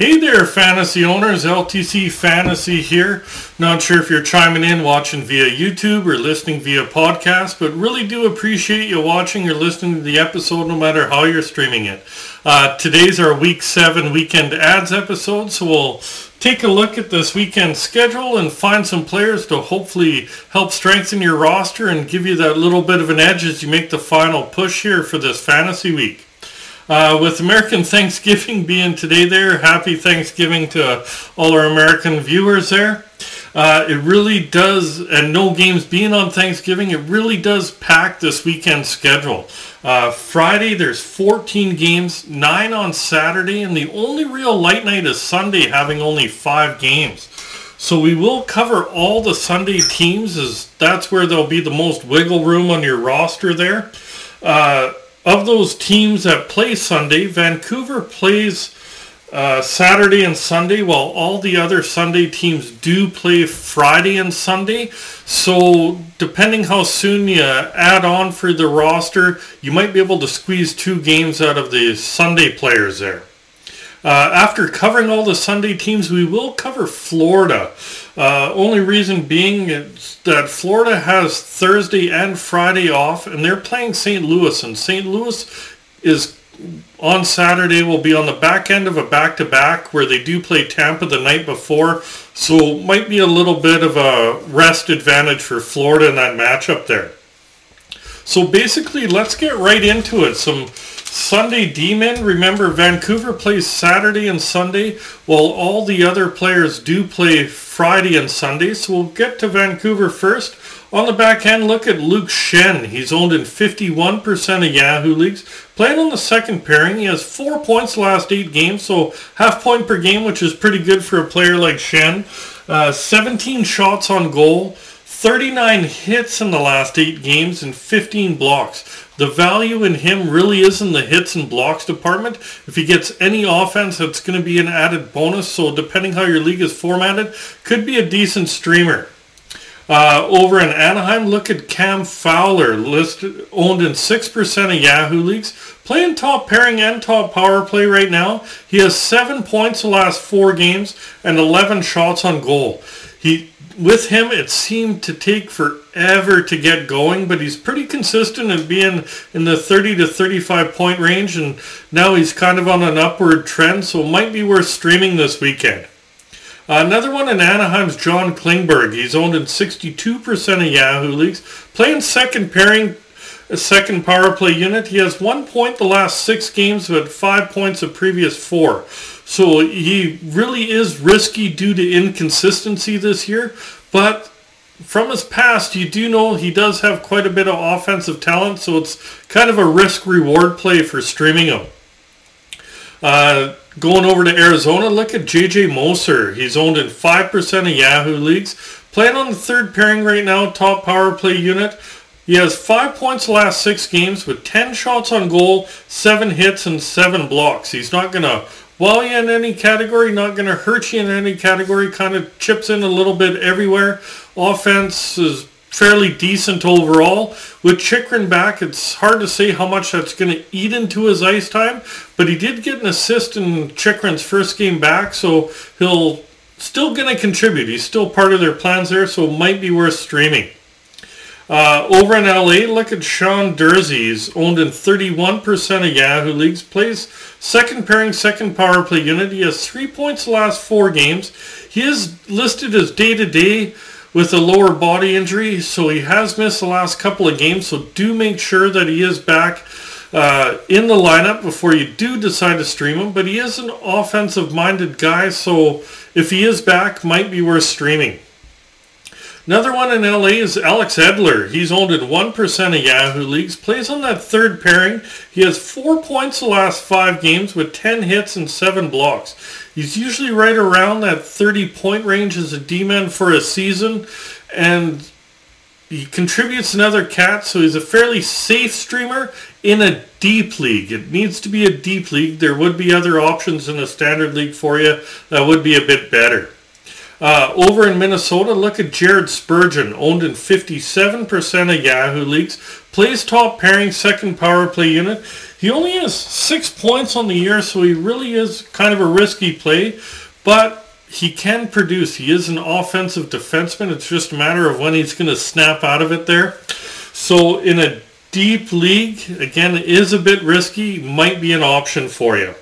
Hey there, fantasy owners. LTC Fantasy here. Not sure if you're chiming in, watching via YouTube or listening via podcast, but really do appreciate you watching or listening to the episode no matter how you're streaming it. Uh, today's our Week 7 Weekend Adds episode, so we'll take a look at this weekend schedule and find some players to hopefully help strengthen your roster and give you that little bit of an edge as you make the final push here for this fantasy week. Uh, with American Thanksgiving being today there, happy Thanksgiving to all our American viewers there. Uh, it really does, and no games being on Thanksgiving, it really does pack this weekend schedule. Uh, Friday, there's 14 games, 9 on Saturday, and the only real light night is Sunday, having only 5 games. So we will cover all the Sunday teams, as that's where there'll be the most wiggle room on your roster there. Uh, of those teams that play Sunday, Vancouver plays uh, Saturday and Sunday, while all the other Sunday teams do play Friday and Sunday. So depending how soon you add on for the roster, you might be able to squeeze two games out of the Sunday players there. Uh, after covering all the Sunday teams, we will cover Florida. Uh, only reason being that Florida has Thursday and Friday off, and they're playing St. Louis, and St. Louis is on Saturday will be on the back end of a back-to-back where they do play Tampa the night before, so might be a little bit of a rest advantage for Florida in that matchup there. So basically, let's get right into it. Some Sunday D-men. Remember, Vancouver plays Saturday and Sunday, while all the other players do play Friday and Sunday. So we'll get to Vancouver first. On the back end, look at Luke Schenn. He's owned in 51% of Yahoo leagues. Playing on the second pairing, he has four points last eight games, so half point per game, which is pretty good for a player like Schenn. Uh, 17 shots on goal. 39 hits in the last eight games and 15 blocks. The value in him really is in the hits and blocks department. If he gets any offense, that's going to be an added bonus. So depending how your league is formatted, could be a decent streamer. Uh, over in Anaheim, look at Cam Fowler, listed, owned in 6% of Yahoo leagues, playing top pairing and top power play right now. He has 7 points the last 4 games and 11 shots on goal. He with him, it seemed to take forever to get going, but he's pretty consistent in being in the 30 to 35 point range, and now he's kind of on an upward trend, so might be worth streaming this weekend. another one in Anaheim's John Klingberg. He's owned in 62% of Yahoo leagues, playing second pairing, a second power play unit. He has one point the last six games, but five points the previous four. So he really is risky due to inconsistency this year. But from his past, you do know he does have quite a bit of offensive talent. So it's kind of a risk reward play for streaming him. Uh, going over to Arizona, look at JJ Moser. He's owned in 5% of Yahoo leagues. Playing on the third pairing right now, top power play unit. He has five points the last six games with 10 shots on goal, seven hits, and seven blocks. He's not going to while you in any category, not going to hurt you in any category, kind of chips in a little bit everywhere. Offense is fairly decent overall. With Chychrun back, it's hard to say how much that's going to eat into his ice time, but he did get an assist in Chychrun's first game back, so he'll still going to contribute. He's still part of their plans there, so it might be worth streaming. Uh, over in LA, look at Sean Durzi. He's owned in 31% of Yahoo leagues. Plays second pairing, second power play unit. He has three points the last four games. He is listed as day to day with a lower body injury, so he has missed the last couple of games. So do make sure that he is back uh, in the lineup before you do decide to stream him. But he is an offensive-minded guy, so if he is back, might be worth streaming. Another one in LA is Alex Edler. He's owned in 1% of Yahoo leagues. Plays on that third pairing. He has four points the last five games with 10 hits and seven blocks. He's usually right around that 30 point range as a D-man for a season. And he contributes another cat, so he's a fairly safe streamer in a deep league. It needs to be a deep league. There would be other options in a standard league for you that would be a bit better. Uh, over in Minnesota, look at Jared Spurgeon, owned in 57% of Yahoo leagues. Plays top pairing second power play unit. He only has six points on the year, so he really is kind of a risky play, but he can produce. He is an offensive defenseman. It's just a matter of when he's going to snap out of it there. So in a deep league, again, is a bit risky, might be an option for you.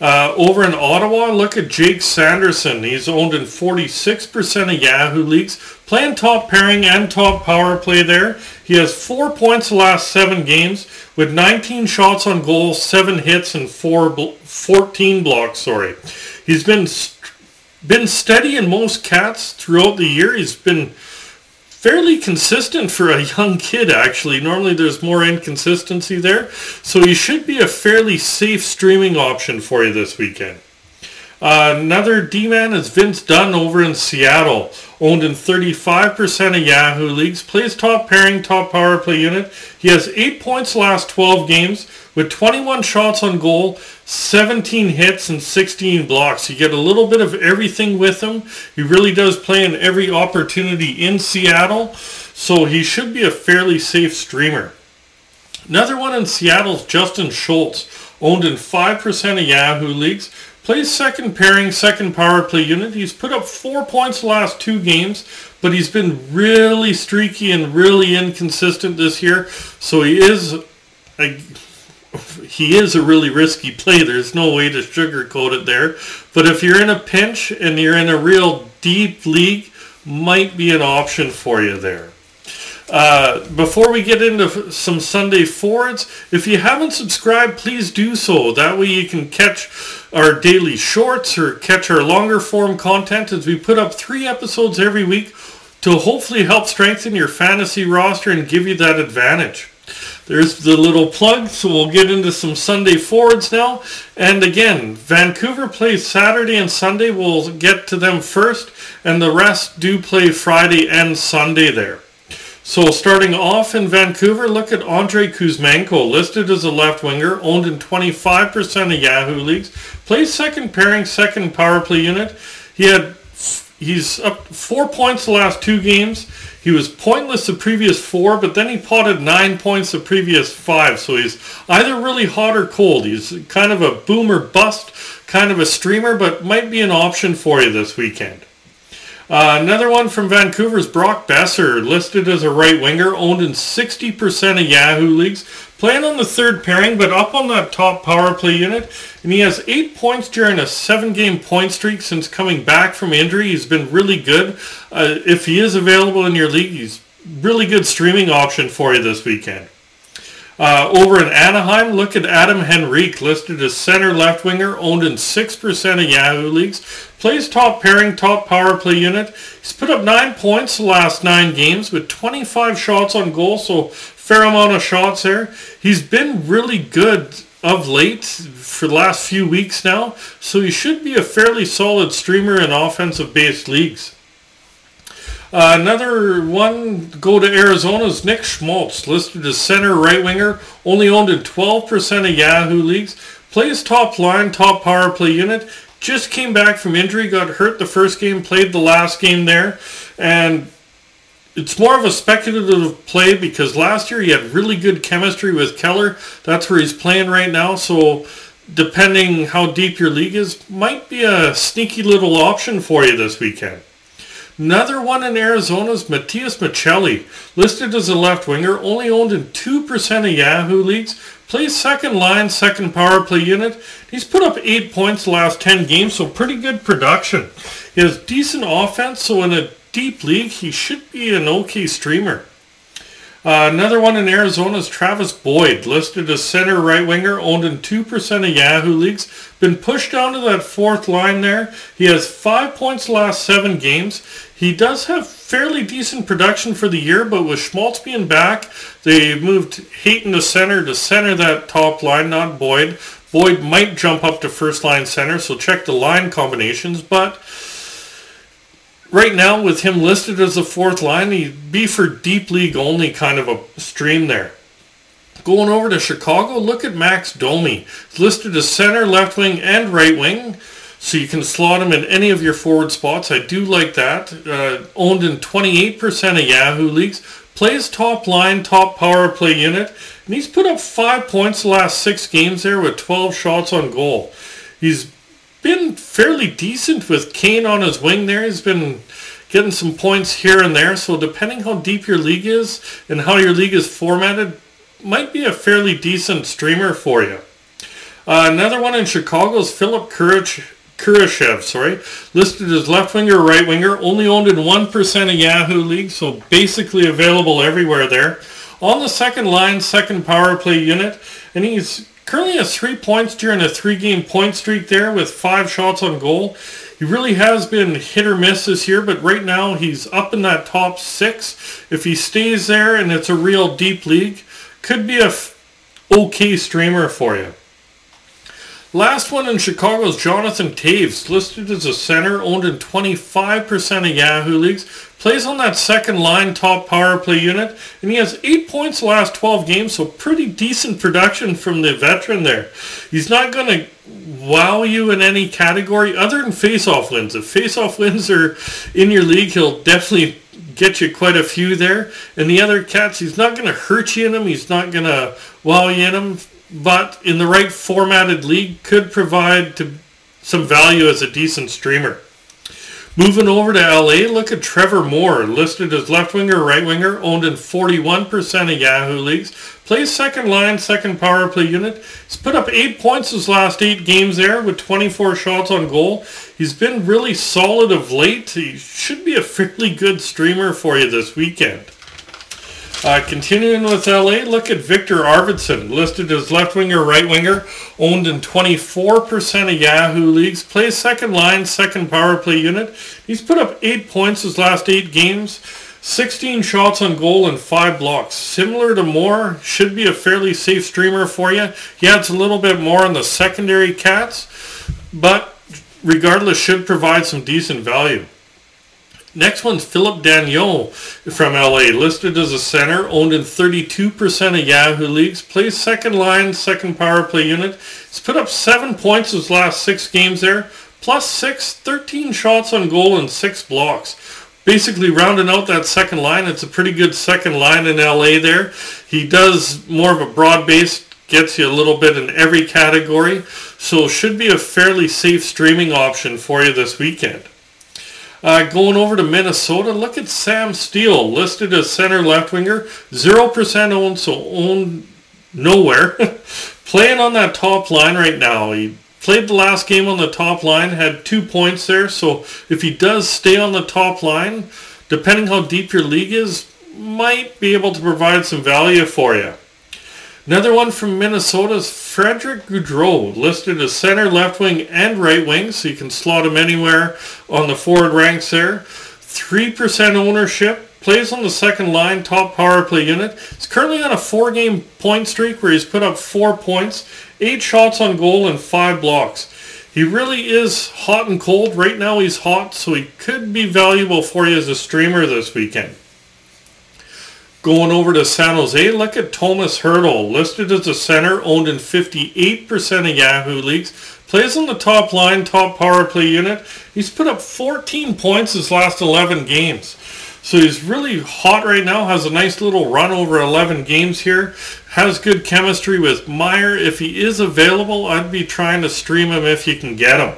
Uh, over in Ottawa, look at Jake Sanderson. He's owned in 46% of Yahoo leagues, playing top pairing and top power play there. He has four points the last seven games with 19 shots on goal, seven hits, and four 14 blocks. Sorry, he's been been steady in most cats throughout the year. He's been fairly consistent for a young kid, actually. Normally there's more inconsistency there. So he should be a fairly safe streaming option for you this weekend. Another D-man is Vince Dunn over in Seattle. Owned in 35% of Yahoo leagues. Plays top pairing, top power play unit. He has 8 points last 12 games with 21 shots on goal, 17 hits, and 16 blocks. You get a little bit of everything with him. He really does play in every opportunity in Seattle, so he should be a fairly safe streamer. Another one in Seattle is Justin Schultz, owned in 5% of Yahoo leagues. Plays second pairing, second power play unit. He's put up four points the last two games, but he's been really streaky and really inconsistent this year. So he is a, he is a really risky play. There's no way to sugarcoat it there. But if you're in a pinch and you're in a real deep league, might be an option for you there. Uh, before we get into some Sunday forwards, if you haven't subscribed, please do so. That way you can catch our daily shorts or catch our longer form content as we put up three episodes every week to hopefully help strengthen your fantasy roster and give you that advantage. There's the little plug, so we'll get into some Sunday forwards now. And again, Vancouver plays Saturday and Sunday. We'll get to them first, and the rest do play Friday and Sunday there. So starting off in Vancouver, look at Andrei Kuzmenko, listed as a left winger, owned in 25% of Yahoo leagues, plays second pairing, second power play unit. He had he's up four points the last two games. He was pointless the previous four, but then he potted nine points the previous five. So he's either really hot or cold. He's kind of a boomer bust, kind of a streamer, but might be an option for you this weekend. Uh, another one from Vancouver is Brock Boeser, listed as a right winger, owned in 60% of Yahoo leagues, playing on the third pairing, but up on that top power play unit. And he has eight points during a seven-game point streak since coming back from injury. He's been really good. Uh, if he is available in your league, he's really good streaming option for you this weekend. Uh, over in Anaheim, look at Adam Henrique, listed as center left winger, owned in 6% of Yahoo leagues. Plays top pairing, top power play unit. He's put up 9 points the last 9 games with 25 shots on goal, so fair amount of shots there. He's been really good of late for the last few weeks now, so he should be a fairly solid streamer in offensive-based leagues. Uh, another one, go to Arizona's Nick Schmaltz, listed as center right winger, only owned in 12% of Yahoo leagues, plays top line, top power play unit, just came back from injury, got hurt the first game, played the last game there, and it's more of a speculative play because last year he had really good chemistry with Keller. That's where he's playing right now, so depending how deep your league is, might be a sneaky little option for you this weekend. Another one in Arizona is Matias Maccelli, listed as a left winger, only owned in 2% of Yahoo leagues, plays second line, second power play unit. He's put up 8 points the last 10 games, so pretty good production. He has decent offense, so in a deep league, he should be an okay streamer. Uh, another one in Arizona is Travis Boyd, listed as center right winger, owned in 2% of Yahoo leagues. Been pushed down to that fourth line there. He has five points last seven games. He does have fairly decent production for the year, but with Schmaltz being back, they moved Hayton to center to center that top line, not Boyd. Boyd might jump up to first line center, so check the line combinations, but right now with him listed as a fourth line, he'd be for deep league only kind of a stream there. Going over to Chicago, look at Max Domi. He's listed as center, left wing, and right wing. So you can slot him in any of your forward spots. I do like that. Uh, owned in 28% of Yahoo leagues. Plays top line, top power play unit. And he's put up five points the last six games there with 12 shots on goal. He's been fairly decent with Kane on his wing there. He's been getting some points here and there. So depending how deep your league is and how your league is formatted, might be a fairly decent streamer for you. Uh, another one in Chicago is Philip Kurich, Kurashev, sorry, listed as left winger, right winger, only owned in 1% of Yahoo League, so basically available everywhere there. On the second line, second power play unit, and he's currently has three points during a three-game point streak there with five shots on goal. He really has been hit or miss this year, but right now he's up in that top six. If he stays there and it's a real deep league, could be a f- okay streamer for you. Last one in Chicago is Jonathan Toews, listed as a center, owned in 25% of Yahoo leagues. Plays on that second line top power play unit, and he has 8 points last 12 games, so pretty decent production from the veteran there. He's not going to wow you in any category other than face-off wins. If face-off wins are in your league, he'll definitely get you quite a few there. And the other cats, he's not going to hurt you in them. He's not going to wow you in them but in the right formatted league could provide to some value as a decent streamer. Moving over to LA, look at Trevor Moore, listed as left winger, right winger, owned in 41% of Yahoo leagues. Plays second line, second power play unit. He's put up eight points his last eight games there with 24 shots on goal. He's been really solid of late. He should be a fairly good streamer for you this weekend. Uh, continuing with LA, look at Viktor Arvidsson, listed as left winger, right winger, owned in 24% of Yahoo leagues, plays second line, second power play unit. He's put up eight points his last eight games, 16 shots on goal and five blocks. Similar to Moore, should be a fairly safe streamer for you. He adds a little bit more on the secondary cats, but regardless should provide some decent value. Next one's Philip Danault from LA, listed as a center, owned in 32% of Yahoo leagues, plays second line, second power play unit. He's put up seven points his last six games there, plus six, 13 shots on goal and six blocks. Basically rounding out that second line, it's a pretty good second line in LA there. He does more of a broad base, gets you a little bit in every category, so should be a fairly safe streaming option for you this weekend. Uh, going over to Minnesota, look at Sam Steele, listed as center left winger, 0% owned, so owned nowhere. Playing on that top line right now. He played the last game on the top line, had two points there, so if he does stay on the top line, depending how deep your league is, might be able to provide some value for you. Another one from Minnesota is Frederick Gaudreau, listed as center, left wing, and right wing, so you can slot him anywhere on the forward ranks there. 3% ownership, plays on the second line, top power play unit. He's currently on a four-game point streak where he's put up four points, eight shots on goal, and five blocks. He really is hot and cold. Right now he's hot, so he could be valuable for you as a streamer this weekend. Going over to San Jose, look at Thomas Hertl, listed as a center, owned in 58% of Yahoo leagues. Plays on the top line, top power play unit. He's put up 14 points his last 11 games. So he's really hot right now, has a nice little run over 11 games here. Has good chemistry with Meier. If he is available, I'd be trying to stream him if you can get him.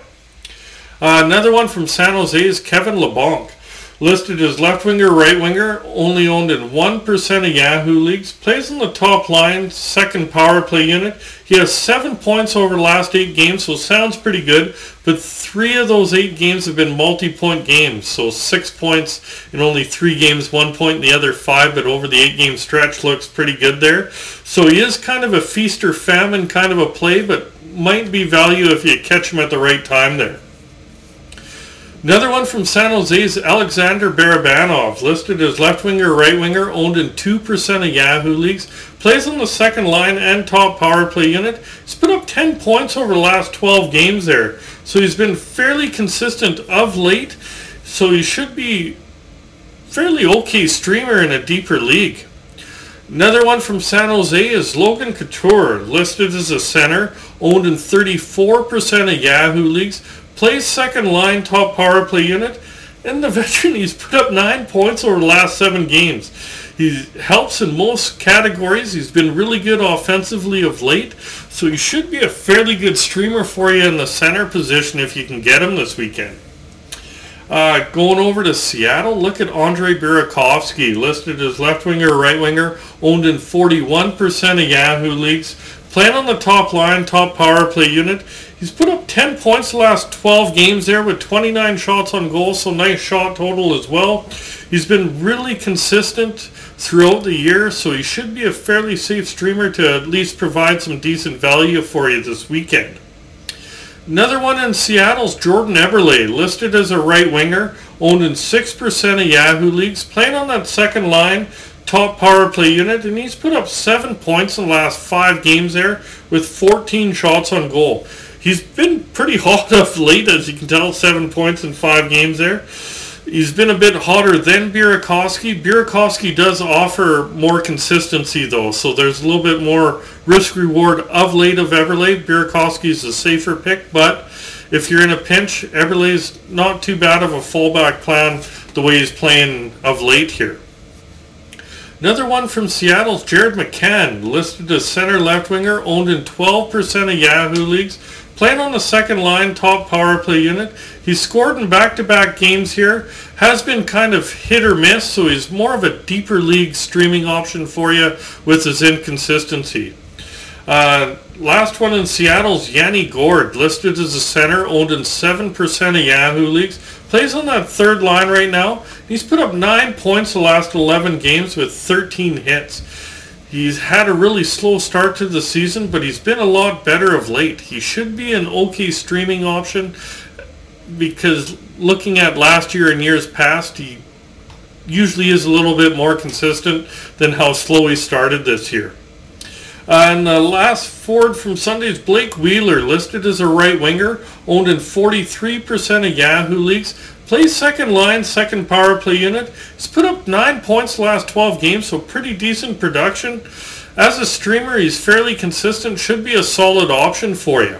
Uh, another one from San Jose is Kevin Labanc listed as left winger, right winger, only owned in 1% of Yahoo leagues, plays on the top line, second power play unit. He has seven points over the last eight games, so sounds pretty good, but three of those eight games have been multi-point games, so six points in only three games, one point in the other five, but over the eight-game stretch looks pretty good there. So he is kind of a feast or famine kind of a play, but might be value if you catch him at the right time there. Another one from San Jose is Alexander Barabanov, listed as left winger, right winger, owned in 2% of Yahoo leagues, plays on the second line and top power play unit. He's put up 10 points over the last 12 games there, so he's been fairly consistent of late, so he should be fairly okay streamer in a deeper league. Another one from San Jose is Logan Couture, listed as a center, owned in 34% of Yahoo leagues, plays second line top power play unit, And the veteran, he's put up nine points over the last seven games. He helps in most categories. He's been really good offensively of late. So he should be a fairly good streamer for you in the center position if you can get him this weekend. Uh, going over to Seattle, look at Andre Burakovsky, listed as left winger or right winger, owned in 41% of Yahoo leagues. Playing on the top line, top power play unit. He's put up 10 points the last 12 games there with 29 shots on goal, so nice shot total as well. He's been really consistent throughout the year, so he should be a fairly safe streamer to at least provide some decent value for you this weekend. Another one in Seattle's Jordan Eberle, listed as a right winger, owned in 6% of Yahoo leagues, playing on that second line, top power play unit, and he's put up seven points in the last five games there with 14 shots on goal. He's been pretty hot of late, as you can tell, seven points in five games there. He's been a bit hotter than Burakovsky. Burakovsky does offer more consistency though, so there's a little bit more risk reward of late of Eberle. Burakovsky is a safer pick, but if you're in a pinch, Eberle's not too bad of a fallback plan the way he's playing of late here. Another one from Seattle's Jared McCann, listed as center left winger, owned in 12% of Yahoo leagues, playing on the second line top power play unit. He's scored in back-to-back games here, has been kind of hit or miss, so he's more of a deeper league streaming option for you with his inconsistency. Uh, last one in Seattle's Yanni Gourde, listed as a center, owned in 7% of Yahoo leagues. Plays on that third line right now. He's put up 9 points the last 11 games with 13 hits. He's had a really slow start to the season, but he's been a lot better of late. He should be an okay streaming option because looking at last year and years past, he usually is a little bit more consistent than how slow he started this year. And the last forward from Sunday's Blake Wheeler, listed as a right winger, owned in 43% of Yahoo leagues, plays second line, second power play unit. He's put up nine points last 12 games, so pretty decent production. As a streamer, he's fairly consistent, should be a solid option for you.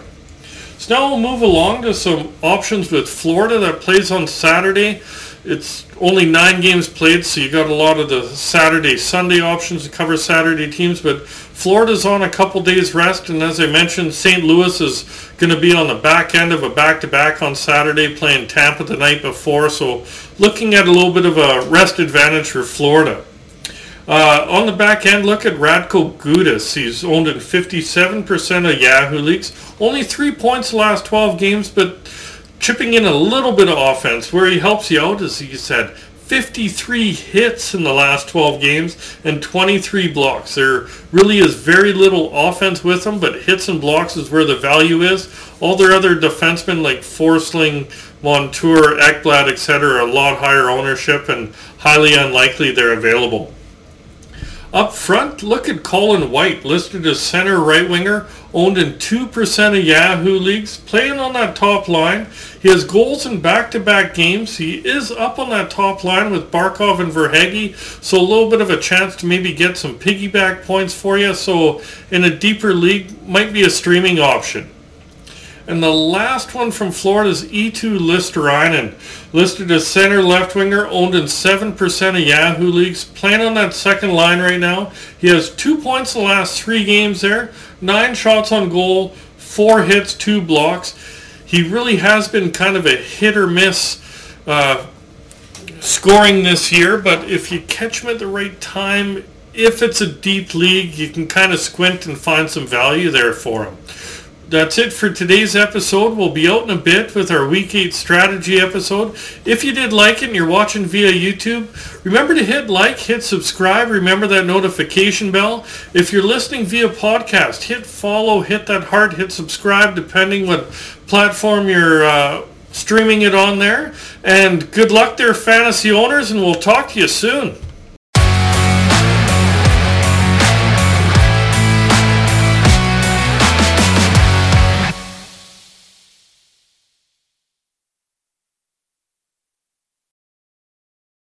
So now we'll move along to some options with Florida that plays on Saturday. It's only nine games played, so you got a lot of the Saturday, Sunday options to cover Saturday teams, but Florida's on a couple days rest, and as I mentioned, St. Louis is going to be on the back end of a back-to-back on Saturday, playing Tampa the night before, so looking at a little bit of a rest advantage for Florida. Uh, on the back end, look at Radko Gudas. He's owned in 57% of Yahoo leagues. Only three points the last 12 games, but chipping in a little bit of offense. Where he helps you out, as he said, 53 hits in the last 12 games and 23 blocks. There really is very little offense with them, but hits and blocks is where the value is. All their other defensemen like Forsling, Montour, Ekblad, etc. are a lot higher ownership and highly unlikely they're available. Up front, look at Colin White, listed as center right winger, owned in 2% of Yahoo leagues, playing on that top line. He has goals in back-to-back games. He is up on that top line with Barkov and Verhaeghe, so a little bit of a chance to maybe get some piggyback points for you. So in a deeper league, might be a streaming option. And the last one from Florida is Eetu Luostarinen, listed as center left winger, owned in 7% of Yahoo leagues, playing on that second line right now. He has two points in the last three games there, nine shots on goal, four hits, two blocks. He really has been kind of a hit or miss uh, scoring this year, but if you catch him at the right time, if it's a deep league, you can kind of squint and find some value there for him that's it for today's episode. We'll be out in a bit with our Week 8 strategy episode. If you did like it and you're watching via YouTube, remember to hit like, hit subscribe, remember that notification bell. If you're listening via podcast, hit follow, hit that heart, hit subscribe, depending what platform you're uh, streaming it on there. And good luck there, fantasy owners, and we'll talk to you soon.